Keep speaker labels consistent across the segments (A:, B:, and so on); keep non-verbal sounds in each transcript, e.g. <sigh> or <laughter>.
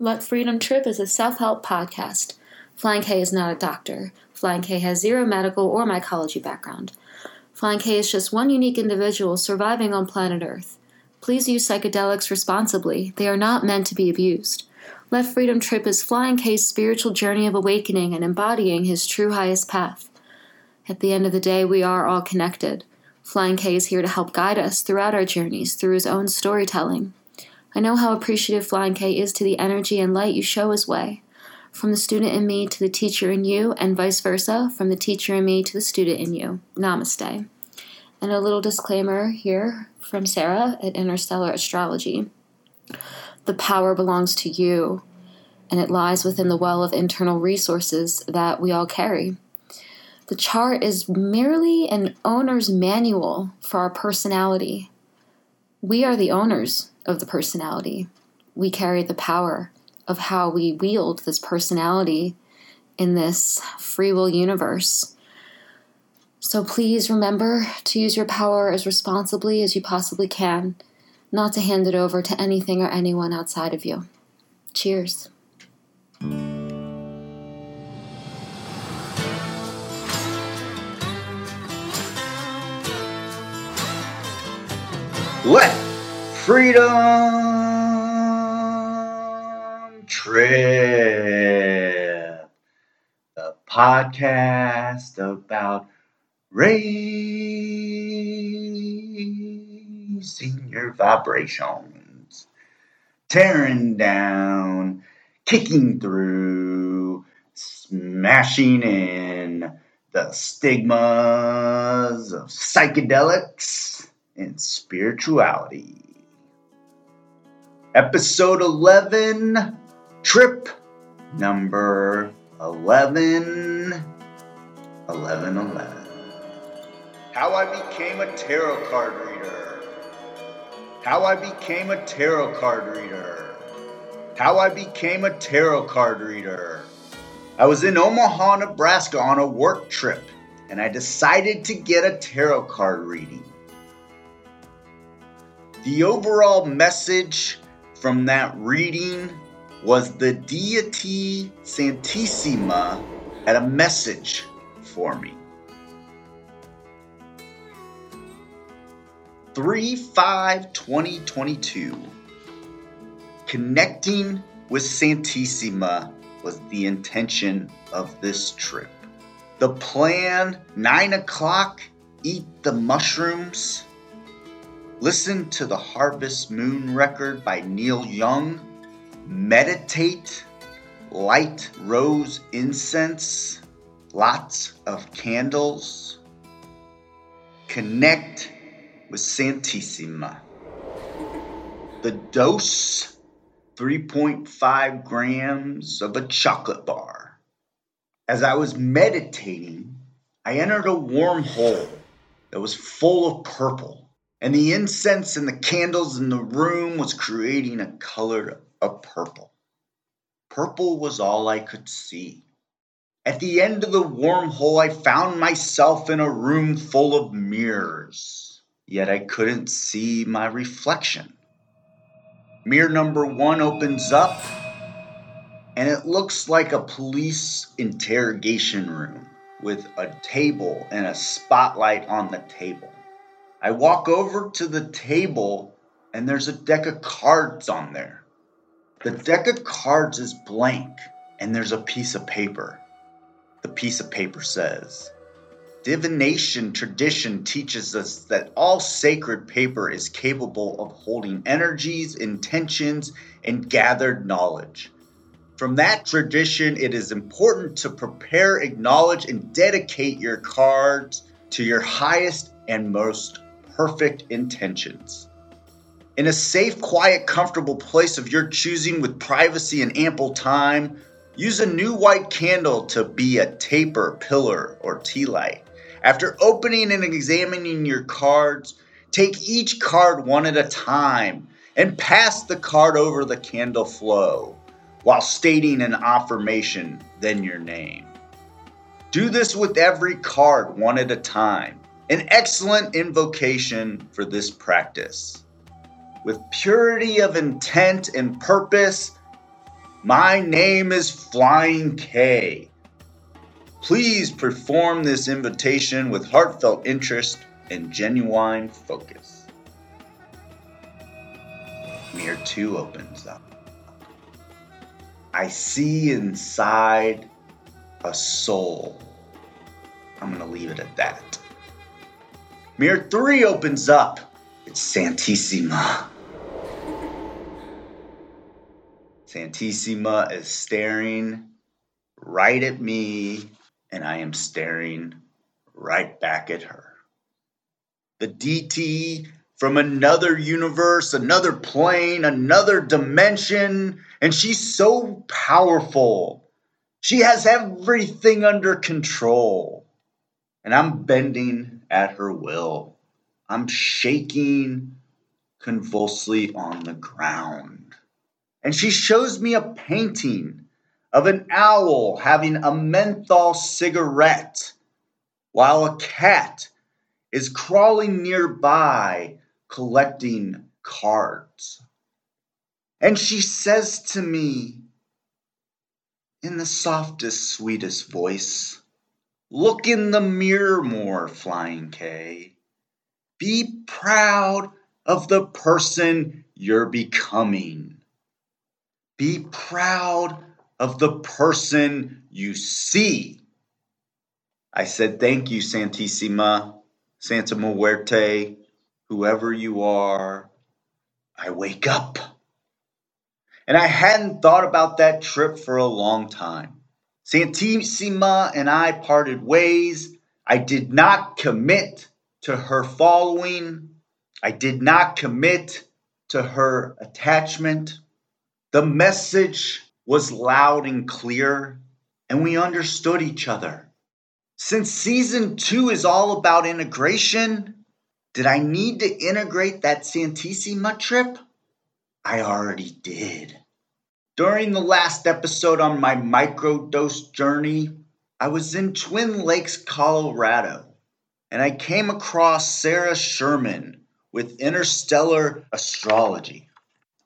A: Let Freedom Trip is a self help podcast. Flying K is not a doctor. Flying K has zero medical or mycology background. Flying K is just one unique individual surviving on planet Earth. Please use psychedelics responsibly. They are not meant to be abused. Let Freedom Trip is Flying K's spiritual journey of awakening and embodying his true highest path. At the end of the day, we are all connected. Flying K is here to help guide us throughout our journeys through his own storytelling. I know how appreciative Flying K is to the energy and light you show his way. From the student in me to the teacher in you, and vice versa, from the teacher in me to the student in you. Namaste. And a little disclaimer here from Sarah at Interstellar Astrology. The power belongs to you, and it lies within the well of internal resources that we all carry. The chart is merely an owner's manual for our personality. We are the owners of the personality. We carry the power of how we wield this personality in this free will universe. So please remember to use your power as responsibly as you possibly can, not to hand it over to anything or anyone outside of you. Cheers.
B: Let freedom trip, the podcast about raising your vibrations, tearing down, kicking through, smashing in the stigmas of psychedelics and spirituality. Episode 11, trip number 11, 11, 11. How I became a tarot card reader. How I became a tarot card reader. How I became a tarot card reader. I was in Omaha, Nebraska on a work trip, and I decided to get a tarot card reading. The overall message from that reading was the deity Santissima had a message for me. 3 5 2022. Connecting with Santissima was the intention of this trip. The plan 9 o'clock, eat the mushrooms Listen to the Harvest Moon record by Neil Young. Meditate, light rose incense, lots of candles. Connect with Santissima. The dose 3.5 grams of a chocolate bar. As I was meditating, I entered a wormhole that was full of purple and the incense and the candles in the room was creating a color of purple. Purple was all I could see. At the end of the wormhole, I found myself in a room full of mirrors, yet I couldn't see my reflection. Mirror number one opens up, and it looks like a police interrogation room with a table and a spotlight on the table. I walk over to the table and there's a deck of cards on there. The deck of cards is blank and there's a piece of paper. The piece of paper says, Divination tradition teaches us that all sacred paper is capable of holding energies, intentions, and gathered knowledge. From that tradition, it is important to prepare, acknowledge, and dedicate your cards to your highest and most perfect intentions. In a safe, quiet, comfortable place of your choosing with privacy and ample time, use a new white candle to be a taper, pillar, or tea light. After opening and examining your cards, take each card one at a time and pass the card over the candle flow while stating an affirmation, then your name. Do this with every card one at a time. An excellent invocation for this practice. With purity of intent and purpose, My name is Flying K. Please perform this invitation with heartfelt interest and genuine focus. Mirror 2 opens up. I see inside a soul. I'm going to leave it at that. Mirror 3 opens up. It's Santissima. Santissima is staring right at me, and I am staring right back at her. The deity from another universe, another plane, another dimension, and she's so powerful. She has everything under control. And I'm bending at her will. I'm shaking convulsively on the ground. And she shows me a painting of an owl having a menthol cigarette while a cat is crawling nearby collecting cards. And she says to me in the softest, sweetest voice, Look in the mirror more, Flying K. Be proud of the person you're becoming. Be proud of the person you see. I said, Thank you, Santissima, Santa Muerte, whoever you are. I wake up. And I hadn't thought about that trip for a long time. Santissima and I parted ways. I did not commit to her following. I did not commit to her attachment. The message was loud and clear, and we understood each other. Since season two is all about integration, did I need to integrate that Santissima trip? I already did. During the last episode on my microdose journey, I was in Twin Lakes, Colorado, and I came across Sarah Sherman with Interstellar Astrology.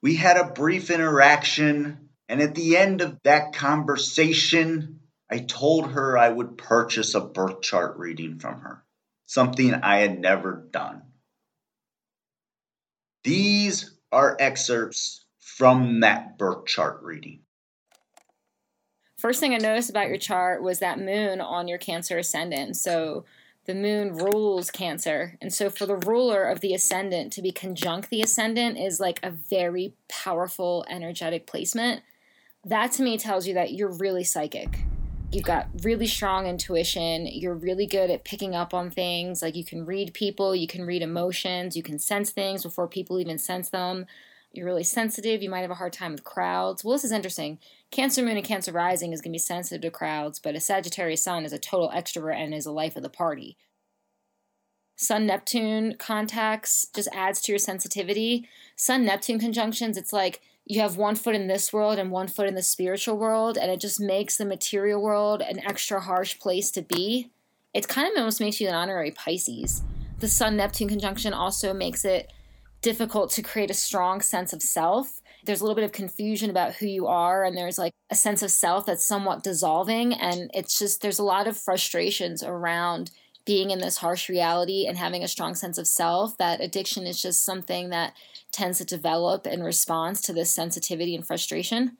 B: We had a brief interaction, and at the end of that conversation, I told her I would purchase a birth chart reading from her, something I had never done. These are excerpts from that birth chart reading.
A: First thing I noticed about your chart was that moon on your Cancer ascendant. So the moon rules Cancer. And so for the ruler of the ascendant to be conjunct the ascendant is like a very powerful energetic placement. That to me tells you that you're really psychic. You've got really strong intuition. You're really good at picking up on things. Like you can read people, you can read emotions, you can sense things before people even sense them. You're really sensitive. You might have a hard time with crowds. Well, this is interesting. Cancer Moon and Cancer Rising is going to be sensitive to crowds, but a Sagittarius Sun is a total extrovert and is a life of the party. Sun Neptune contacts just adds to your sensitivity. Sun Neptune conjunctions, it's like you have one foot in this world and one foot in the spiritual world, and it just makes the material world an extra harsh place to be. It kind of almost makes you an honorary Pisces. The Sun Neptune conjunction also makes it difficult to create a strong sense of self. There's a little bit of confusion about who you are, and there's like a sense of self that's somewhat dissolving. And it's just, there's a lot of frustrations around being in this harsh reality and having a strong sense of self. That addiction is just something that tends to develop in response to this sensitivity and frustration.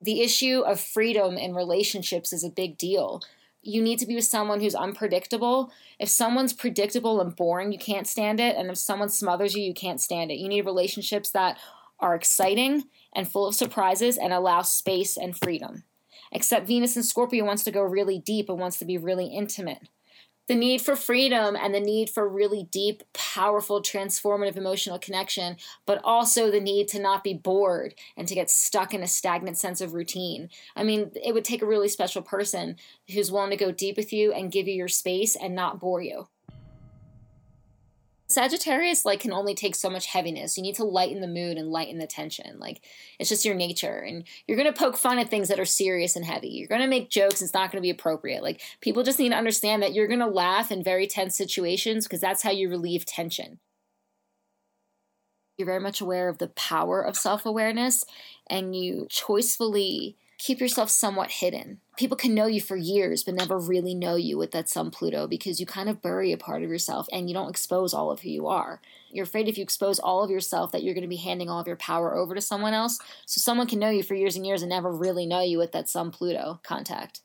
A: The issue of freedom in relationships is a big deal you need to be with someone who's unpredictable. If someone's predictable and boring, you can't stand it. And if someone smothers you, you can't stand it. You need relationships that are exciting and full of surprises and allow space and freedom. Except Venus and Scorpio wants to go really deep and wants to be really intimate the need for freedom and the need for really deep, powerful, transformative emotional connection, but also the need to not be bored and to get stuck in a stagnant sense of routine. I mean, it would take a really special person who's willing to go deep with you and give you your space and not bore you. Sagittarius like can only take so much heaviness. You need to lighten the mood and lighten the tension. Like it's just your nature. And you're gonna poke fun at things that are serious and heavy. You're gonna make jokes, it's not gonna be appropriate. Like people just need to understand that you're gonna laugh in very tense situations because that's how you relieve tension. You're very much aware of the power of self awareness and you choicefully keep yourself somewhat hidden. People can know you for years, but never really know you with that Sun Pluto because you kind of bury a part of yourself and you don't expose all of who you are. You're afraid if you expose all of yourself that you're going to be handing all of your power over to someone else. So someone can know you for years and years and never really know you with that Sun Pluto contact.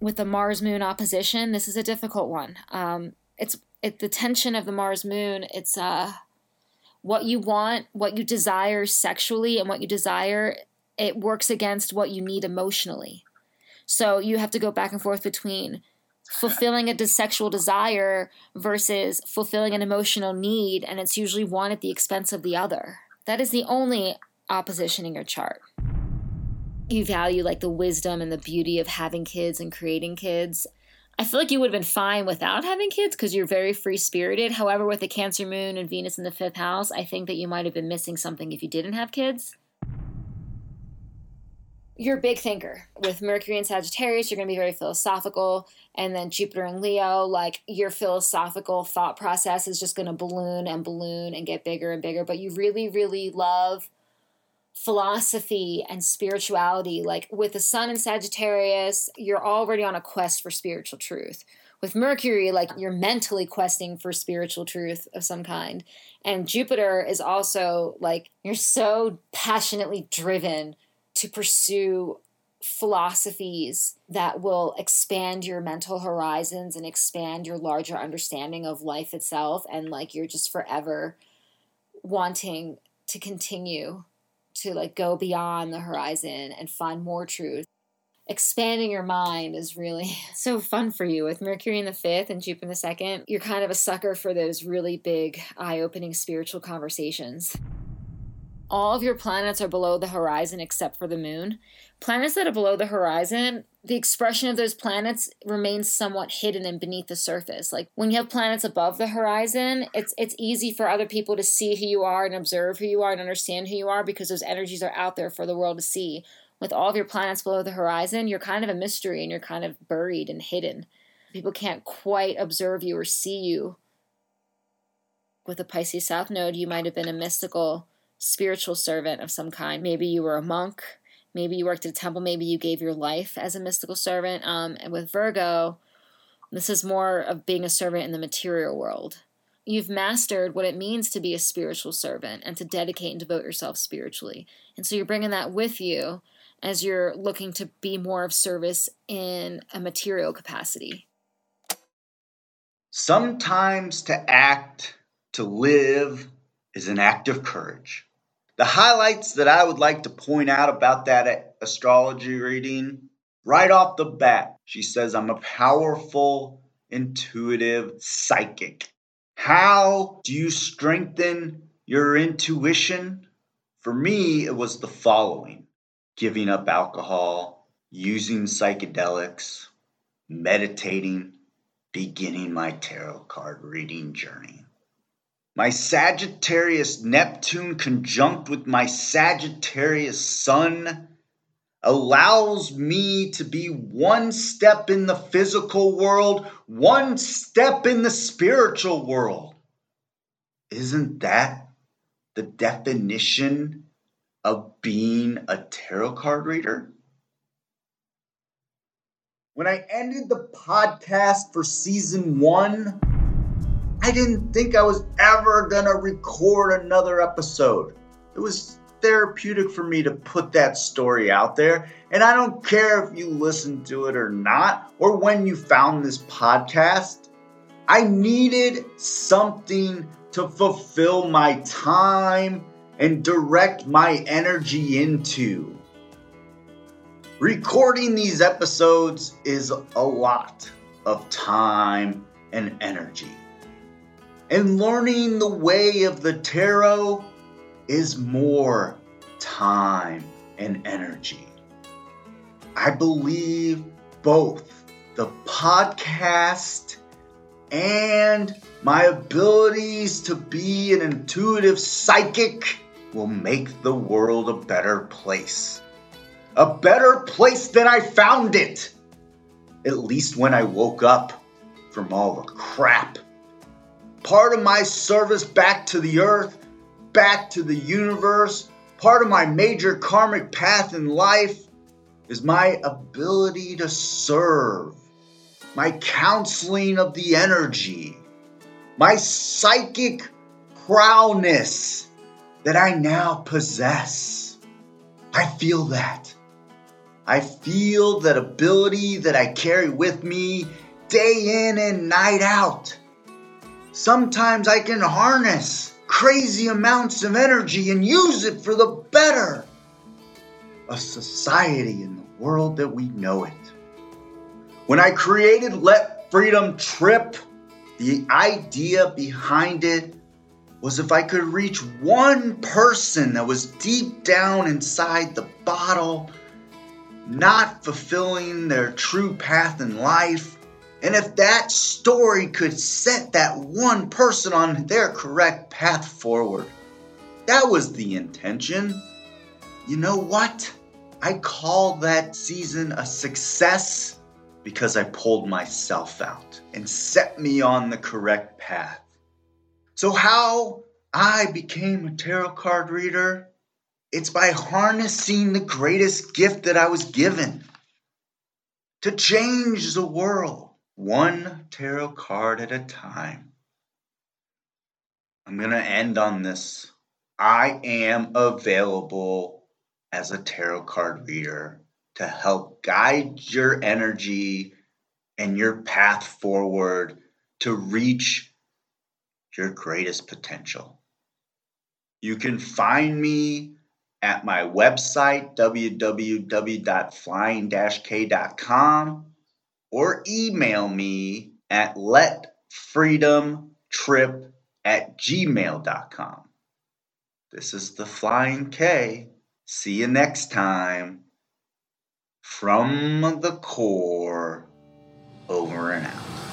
A: With the Mars Moon opposition, this is a difficult one. Um, it's it, the tension of the Mars Moon. It's uh, what you want, what you desire sexually, and what you desire. It works against what you need emotionally. So you have to go back and forth between fulfilling a sexual desire versus fulfilling an emotional need, and it's usually one at the expense of the other. That is the only opposition in your chart. You value like the wisdom and the beauty of having kids and creating kids. I feel like you would have been fine without having kids because you're very free spirited. However, with the Cancer moon and Venus in the fifth house, I think that you might have been missing something if you didn't have kids you're a big thinker. With Mercury and Sagittarius, you're going to be very philosophical. And then Jupiter and Leo, like your philosophical thought process is just going to balloon and balloon and get bigger and bigger. But you really, really love philosophy and spirituality. Like with the Sun in Sagittarius, you're already on a quest for spiritual truth. With Mercury, like you're mentally questing for spiritual truth of some kind. And Jupiter is also like you're so passionately driven to pursue philosophies that will expand your mental horizons and expand your larger understanding of life itself and like you're just forever wanting to continue to like go beyond the horizon and find more truth. Expanding your mind is really <laughs> so fun for you. With mercury in the fifth and jupiter in the second you're kind of a sucker for those really big eye-opening spiritual conversations all of your planets are below the horizon except for the moon. Planets that are below the horizon, the expression of those planets remains somewhat hidden and beneath the surface. Like when you have planets above the horizon, it's it's easy for other people to see who you are and observe who you are and understand who you are because those energies are out there for the world to see. With all of your planets below the horizon, you're kind of a mystery and you're kind of buried and hidden. People can't quite observe you or see you. With a Pisces South node, you might have been a mystical spiritual servant of some kind. Maybe you were a monk, maybe you worked at a temple, maybe you gave your life as a mystical servant. Um, and with Virgo, this is more of being a servant in the material world. You've mastered what it means to be a spiritual servant and to dedicate and devote yourself spiritually. And so you're bringing that with you as you're looking to be more of service in a material capacity.
B: Sometimes to act, to live, is an act of courage. The highlights that I would like to point out about that astrology reading right off the bat, she says, I'm a powerful, intuitive psychic. How do you strengthen your intuition? For me, it was the following giving up alcohol, using psychedelics, meditating, beginning my tarot card reading journey. My Sagittarius Neptune conjunct with my Sagittarius Sun allows me to be one step in the physical world, one step in the spiritual world. Isn't that the definition of being a tarot card reader? When I ended the podcast for season one, I didn't think I was ever gonna record another episode. It was therapeutic for me to put that story out there. And I don't care if you listened to it or not, or when you found this podcast. I needed something to fulfill my time and direct my energy into. Recording these episodes is a lot of time and energy. And learning the way of the tarot is more time and energy. I believe both the podcast and my abilities to be an intuitive psychic will make the world a better place. A better place than I found it. At least when I woke up from all the crap part of my service back to the earth, back to the universe, part of my major karmic path in life is my ability to serve, my counseling of the energy, my psychic prowess that I now possess. I feel that. I feel that ability that I carry with me day in and night out. Sometimes I can harness crazy amounts of energy and use it for the better of society and the world that we know it. When I created Let Freedom Trip, the idea behind it was if I could reach one person that was deep down inside the bottle, not fulfilling their true path in life, and if that story could set that one person on their correct path forward, that was the intention. You know what? I call that season a success because I pulled myself out and set me on the correct path. So, how I became a tarot card reader? It's by harnessing the greatest gift that I was given to change the world one tarot card at a time. I'm going to end on this. I am available as a tarot card reader to help guide your energy and your path forward to reach your greatest potential. You can find me at my website, www.flying-k.com, or email me at letfreedomtrip at gmail.com. This is the Flying K. See you next time. From the core, over and out.